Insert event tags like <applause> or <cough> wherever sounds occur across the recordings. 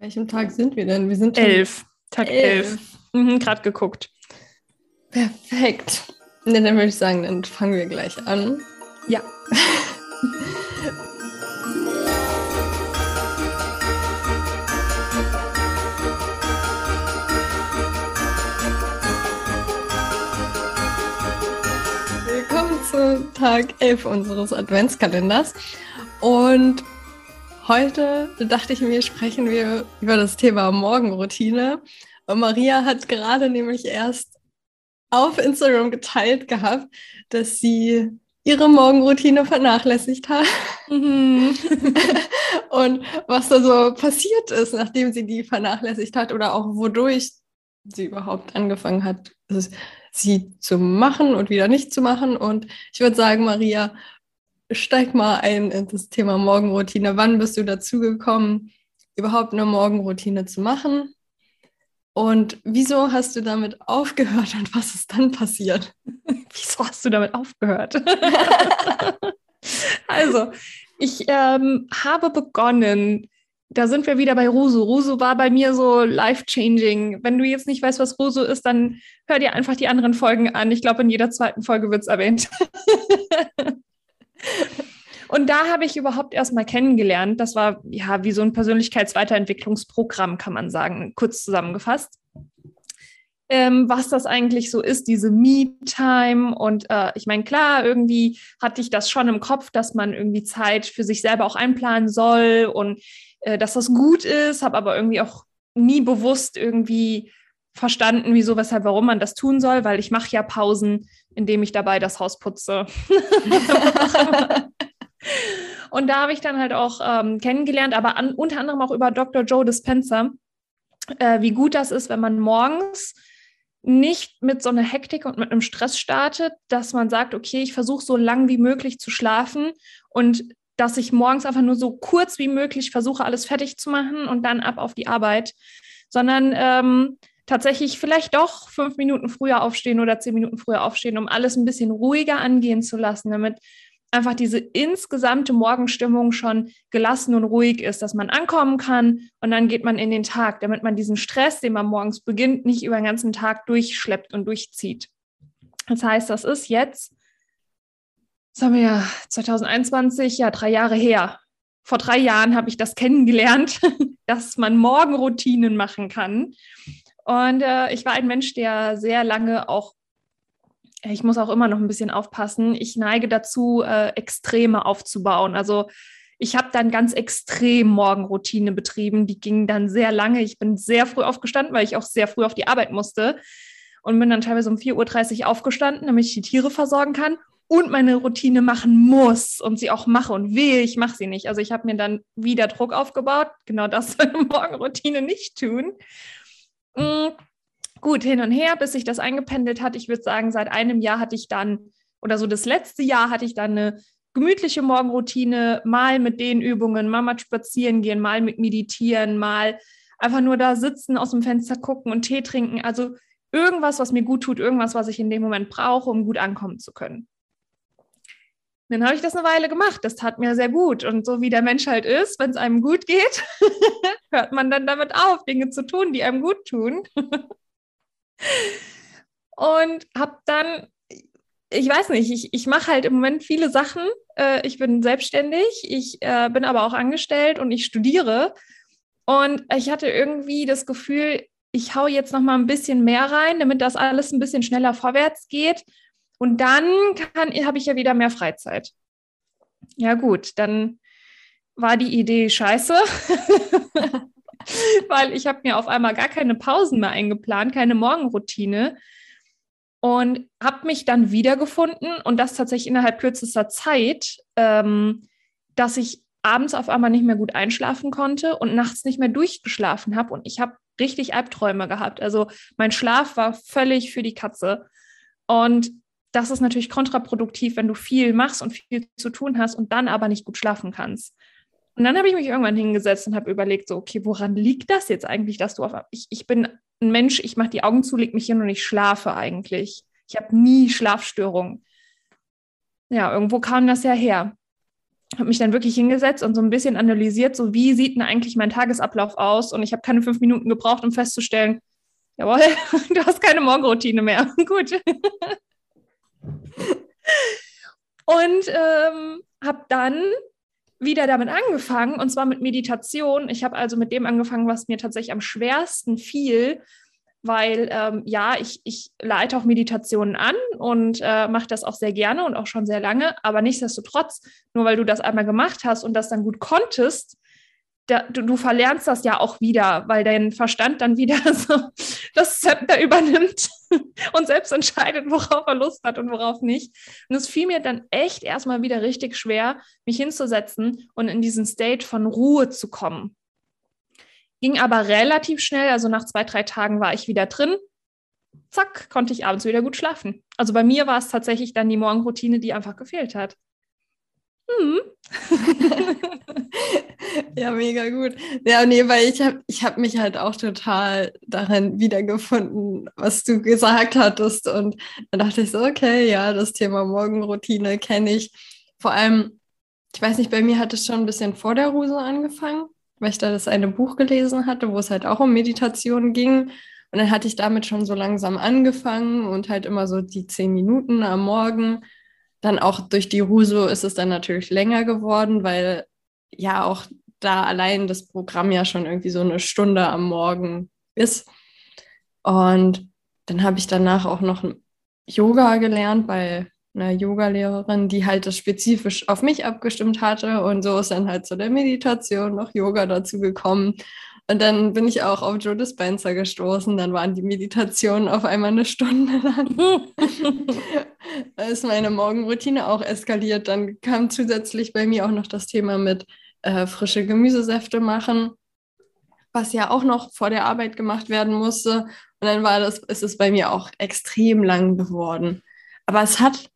Welchem Tag sind wir denn? Wir sind elf. Tag elf. elf. Mhm, Gerade geguckt. Perfekt. Ne, dann würde ich sagen, dann fangen wir gleich an. Ja. <laughs> Willkommen zu Tag 11 unseres Adventskalenders. Und Heute dachte ich mir, sprechen wir über das Thema Morgenroutine. Und Maria hat gerade nämlich erst auf Instagram geteilt gehabt, dass sie ihre Morgenroutine vernachlässigt hat. Mhm. <laughs> und was da so passiert ist, nachdem sie die vernachlässigt hat oder auch wodurch sie überhaupt angefangen hat, sie zu machen und wieder nicht zu machen. Und ich würde sagen, Maria, steig mal ein in das Thema Morgenroutine. Wann bist du dazu gekommen, überhaupt eine Morgenroutine zu machen? Und wieso hast du damit aufgehört und was ist dann passiert? <laughs> wieso hast du damit aufgehört? <laughs> also, ich ähm, habe begonnen, da sind wir wieder bei Rusu. Rusu war bei mir so life-changing. Wenn du jetzt nicht weißt, was Rusu ist, dann hör dir einfach die anderen Folgen an. Ich glaube, in jeder zweiten Folge wird es erwähnt. <laughs> Und da habe ich überhaupt erst mal kennengelernt. Das war ja wie so ein Persönlichkeitsweiterentwicklungsprogramm, kann man sagen, kurz zusammengefasst. Ähm, was das eigentlich so ist, diese Me-Time. Und äh, ich meine, klar, irgendwie hatte ich das schon im Kopf, dass man irgendwie Zeit für sich selber auch einplanen soll und äh, dass das gut ist, habe aber irgendwie auch nie bewusst irgendwie verstanden, wieso, weshalb, warum man das tun soll, weil ich mache ja Pausen, indem ich dabei das Haus putze. <laughs> und da habe ich dann halt auch ähm, kennengelernt, aber an, unter anderem auch über Dr. Joe Dispenza, äh, wie gut das ist, wenn man morgens nicht mit so einer Hektik und mit einem Stress startet, dass man sagt, okay, ich versuche so lang wie möglich zu schlafen und dass ich morgens einfach nur so kurz wie möglich versuche, alles fertig zu machen und dann ab auf die Arbeit, sondern ähm, tatsächlich vielleicht doch fünf Minuten früher aufstehen oder zehn Minuten früher aufstehen, um alles ein bisschen ruhiger angehen zu lassen, damit einfach diese insgesamte Morgenstimmung schon gelassen und ruhig ist, dass man ankommen kann und dann geht man in den Tag, damit man diesen Stress, den man morgens beginnt, nicht über den ganzen Tag durchschleppt und durchzieht. Das heißt, das ist jetzt, das haben wir ja 2021, ja drei Jahre her. Vor drei Jahren habe ich das kennengelernt, <laughs> dass man Morgenroutinen machen kann. Und äh, ich war ein Mensch, der sehr lange auch, ich muss auch immer noch ein bisschen aufpassen, ich neige dazu, äh, Extreme aufzubauen. Also ich habe dann ganz extrem Morgenroutine betrieben. Die ging dann sehr lange. Ich bin sehr früh aufgestanden, weil ich auch sehr früh auf die Arbeit musste. Und bin dann teilweise um 4.30 Uhr aufgestanden, damit ich die Tiere versorgen kann und meine Routine machen muss und sie auch mache und wehe, ich mache sie nicht. Also ich habe mir dann wieder Druck aufgebaut. Genau das soll <laughs> eine Morgenroutine nicht tun. Mm, gut, hin und her, bis sich das eingependelt hat. Ich würde sagen, seit einem Jahr hatte ich dann, oder so das letzte Jahr hatte ich dann eine gemütliche Morgenroutine, mal mit den Übungen, mal mal spazieren gehen, mal mit meditieren, mal einfach nur da sitzen, aus dem Fenster gucken und Tee trinken. Also irgendwas, was mir gut tut, irgendwas, was ich in dem Moment brauche, um gut ankommen zu können. Dann habe ich das eine Weile gemacht. Das tat mir sehr gut. Und so wie der Mensch halt ist, wenn es einem gut geht, <laughs> hört man dann damit auf, Dinge zu tun, die einem gut tun. und habe dann, ich weiß nicht, ich, ich mache halt im Moment viele Sachen. Äh, ich bin selbstständig, ich äh, bin aber auch angestellt und ich studiere. Und ich hatte irgendwie das Gefühl, ich hau jetzt noch mal ein bisschen mehr rein, damit das alles ein bisschen schneller vorwärts geht und dann habe ich ja wieder mehr Freizeit. Ja gut, dann war die Idee scheiße, <laughs> weil ich habe mir auf einmal gar keine Pausen mehr eingeplant, keine Morgenroutine und habe mich dann wiedergefunden und das tatsächlich innerhalb kürzester Zeit, ähm, dass ich abends auf einmal nicht mehr gut einschlafen konnte und nachts nicht mehr durchgeschlafen habe und ich habe richtig Albträume gehabt. Also mein Schlaf war völlig für die Katze und das ist natürlich kontraproduktiv, wenn du viel machst und viel zu tun hast und dann aber nicht gut schlafen kannst. Und dann habe ich mich irgendwann hingesetzt und habe überlegt, so, okay, woran liegt das jetzt eigentlich, dass du auf. Ich, ich bin ein Mensch, ich mache die Augen zu, leg mich hin und ich schlafe eigentlich. Ich habe nie Schlafstörungen. Ja, irgendwo kam das ja her. habe mich dann wirklich hingesetzt und so ein bisschen analysiert, so wie sieht denn eigentlich mein Tagesablauf aus? Und ich habe keine fünf Minuten gebraucht, um festzustellen, jawohl, <laughs> du hast keine Morgenroutine mehr. <laughs> Gut. Und ähm, habe dann wieder damit angefangen, und zwar mit Meditation. Ich habe also mit dem angefangen, was mir tatsächlich am schwersten fiel, weil ähm, ja, ich, ich leite auch Meditationen an und äh, mache das auch sehr gerne und auch schon sehr lange, aber nichtsdestotrotz, nur weil du das einmal gemacht hast und das dann gut konntest, da, du, du, verlernst das ja auch wieder, weil dein Verstand dann wieder <laughs> so das Zepter übernimmt <laughs> und selbst entscheidet, worauf er Lust hat und worauf nicht. Und es fiel mir dann echt erstmal wieder richtig schwer, mich hinzusetzen und in diesen State von Ruhe zu kommen. Ging aber relativ schnell, also nach zwei, drei Tagen war ich wieder drin. Zack, konnte ich abends wieder gut schlafen. Also bei mir war es tatsächlich dann die Morgenroutine, die einfach gefehlt hat. Hm. <laughs> ja, mega gut. Ja, nee, weil ich habe ich hab mich halt auch total darin wiedergefunden, was du gesagt hattest. Und dann dachte ich so, okay, ja, das Thema Morgenroutine kenne ich. Vor allem, ich weiß nicht, bei mir hat es schon ein bisschen vor der Ruse angefangen, weil ich da das eine Buch gelesen hatte, wo es halt auch um Meditation ging. Und dann hatte ich damit schon so langsam angefangen und halt immer so die zehn Minuten am Morgen dann auch durch die Ruso ist es dann natürlich länger geworden, weil ja auch da allein das Programm ja schon irgendwie so eine Stunde am Morgen ist. Und dann habe ich danach auch noch Yoga gelernt bei einer Yogalehrerin, die halt das spezifisch auf mich abgestimmt hatte. Und so ist dann halt zu der Meditation noch Yoga dazu gekommen. Und dann bin ich auch auf Joe Dispenza gestoßen. Dann waren die Meditationen auf einmal eine Stunde <laughs> lang. <laughs> da ist meine Morgenroutine auch eskaliert. Dann kam zusätzlich bei mir auch noch das Thema mit äh, frische Gemüsesäfte machen, was ja auch noch vor der Arbeit gemacht werden musste. Und dann war das, ist es bei mir auch extrem lang geworden. Aber es hat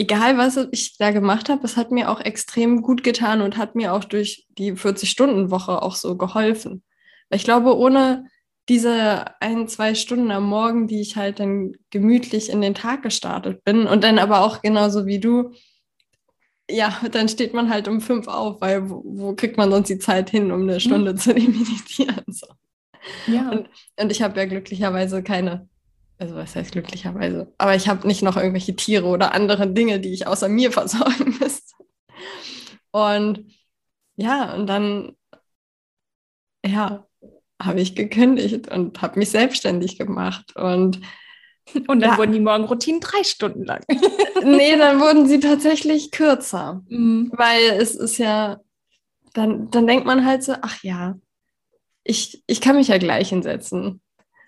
egal was ich da gemacht habe, es hat mir auch extrem gut getan und hat mir auch durch die 40-Stunden-Woche auch so geholfen. Weil ich glaube, ohne diese ein, zwei Stunden am Morgen, die ich halt dann gemütlich in den Tag gestartet bin und dann aber auch genauso wie du, ja, dann steht man halt um fünf auf, weil wo, wo kriegt man sonst die Zeit hin, um eine mhm. Stunde mhm. zu <laughs> meditieren? So. Ja. Und, und ich habe ja glücklicherweise keine also was heißt glücklicherweise, aber ich habe nicht noch irgendwelche Tiere oder andere Dinge, die ich außer mir <laughs> versorgen müsste. Und ja, und dann, ja, habe ich gekündigt und habe mich selbstständig gemacht. Und, und dann ja, wurden die Morgenroutinen drei Stunden lang. <laughs> nee, dann wurden sie tatsächlich kürzer. Mhm. Weil es ist ja, dann, dann denkt man halt so, ach ja, ich, ich kann mich ja gleich hinsetzen.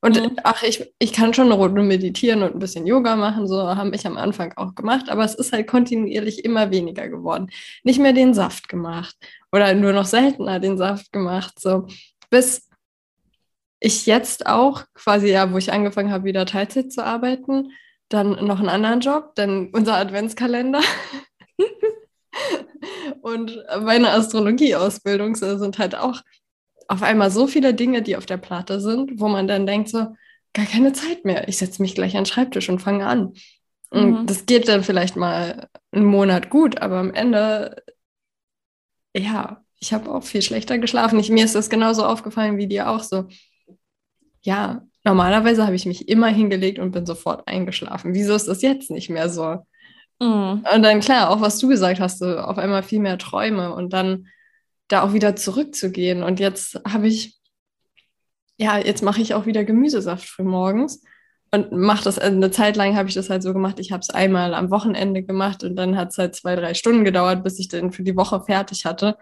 Und mhm. ach, ich, ich kann schon eine Runde meditieren und ein bisschen Yoga machen, so haben ich am Anfang auch gemacht, aber es ist halt kontinuierlich immer weniger geworden. Nicht mehr den Saft gemacht oder nur noch seltener den Saft gemacht, so bis ich jetzt auch quasi, ja, wo ich angefangen habe, wieder Teilzeit zu arbeiten, dann noch einen anderen Job, denn unser Adventskalender <laughs> und meine Astrologie-Ausbildung sind halt auch auf einmal so viele Dinge, die auf der Platte sind, wo man dann denkt so, gar keine Zeit mehr. Ich setze mich gleich an den Schreibtisch und fange an. Und mhm. das geht dann vielleicht mal einen Monat gut, aber am Ende, ja, ich habe auch viel schlechter geschlafen. Ich, mir ist das genauso aufgefallen wie dir auch so. Ja, normalerweise habe ich mich immer hingelegt und bin sofort eingeschlafen. Wieso ist das jetzt nicht mehr so? Mhm. Und dann klar, auch was du gesagt hast, so auf einmal viel mehr Träume und dann da auch wieder zurückzugehen. Und jetzt habe ich, ja, jetzt mache ich auch wieder Gemüsesaft für morgens und mache das, also eine Zeit lang habe ich das halt so gemacht, ich habe es einmal am Wochenende gemacht und dann hat es halt zwei, drei Stunden gedauert, bis ich dann für die Woche fertig hatte.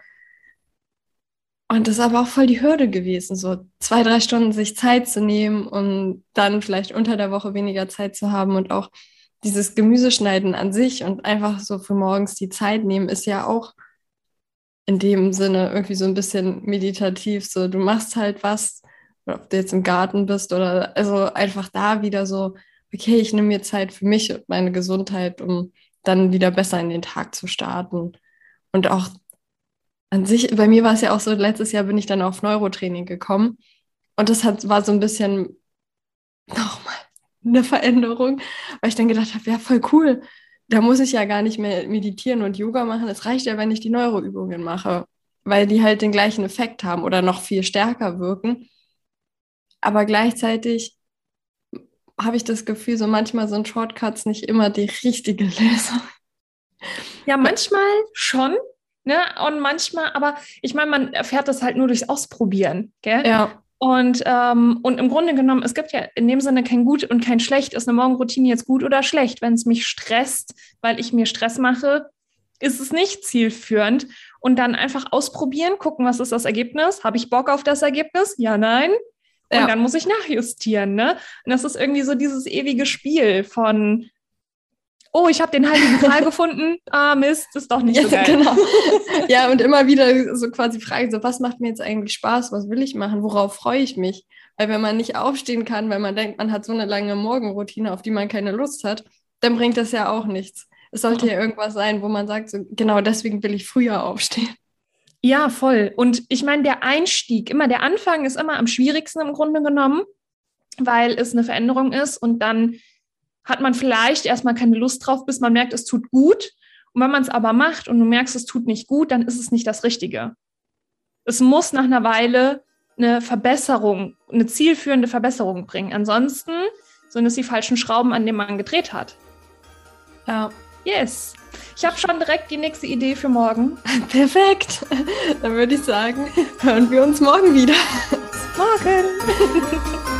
Und das ist aber auch voll die Hürde gewesen, so zwei, drei Stunden sich Zeit zu nehmen und dann vielleicht unter der Woche weniger Zeit zu haben und auch dieses Gemüseschneiden an sich und einfach so für morgens die Zeit nehmen, ist ja auch in dem Sinne irgendwie so ein bisschen meditativ. So, du machst halt was, ob du jetzt im Garten bist oder also einfach da wieder so, okay, ich nehme mir Zeit für mich und meine Gesundheit, um dann wieder besser in den Tag zu starten. Und auch an sich, bei mir war es ja auch so, letztes Jahr bin ich dann auf Neurotraining gekommen. Und das hat, war so ein bisschen <laughs> nochmal eine Veränderung, weil ich dann gedacht habe, ja, voll cool da muss ich ja gar nicht mehr meditieren und Yoga machen. Es reicht ja, wenn ich die Neuroübungen mache, weil die halt den gleichen Effekt haben oder noch viel stärker wirken. Aber gleichzeitig habe ich das Gefühl, so manchmal sind Shortcuts nicht immer die richtige <laughs> Lösung. Ja, manchmal schon. Ne? Und manchmal, aber ich meine, man erfährt das halt nur durchs Ausprobieren. Gell? Ja. Und, ähm, und im Grunde genommen, es gibt ja in dem Sinne kein Gut und kein Schlecht. Ist eine Morgenroutine jetzt gut oder schlecht? Wenn es mich stresst, weil ich mir Stress mache, ist es nicht zielführend. Und dann einfach ausprobieren, gucken, was ist das Ergebnis? Habe ich Bock auf das Ergebnis? Ja, nein. Und ja. dann muss ich nachjustieren. Ne? Und das ist irgendwie so dieses ewige Spiel von, oh, ich habe den heiligen Gral gefunden, ah Mist, ist doch nicht ja, so geil. Genau. <laughs> Ja, und immer wieder so quasi fragen, so was macht mir jetzt eigentlich Spaß, was will ich machen, worauf freue ich mich? Weil wenn man nicht aufstehen kann, weil man denkt, man hat so eine lange Morgenroutine, auf die man keine Lust hat, dann bringt das ja auch nichts. Es sollte ja irgendwas sein, wo man sagt, so, genau deswegen will ich früher aufstehen. Ja, voll. Und ich meine, der Einstieg, immer der Anfang ist immer am schwierigsten im Grunde genommen, weil es eine Veränderung ist und dann hat man vielleicht erstmal keine Lust drauf, bis man merkt, es tut gut. Und wenn man es aber macht und du merkst, es tut nicht gut, dann ist es nicht das Richtige. Es muss nach einer Weile eine Verbesserung, eine zielführende Verbesserung bringen. Ansonsten sind es die falschen Schrauben, an denen man gedreht hat. Ja. Yes. Ich habe schon direkt die nächste Idee für morgen. <laughs> Perfekt. Dann würde ich sagen, hören wir uns morgen wieder. Morgen. <laughs>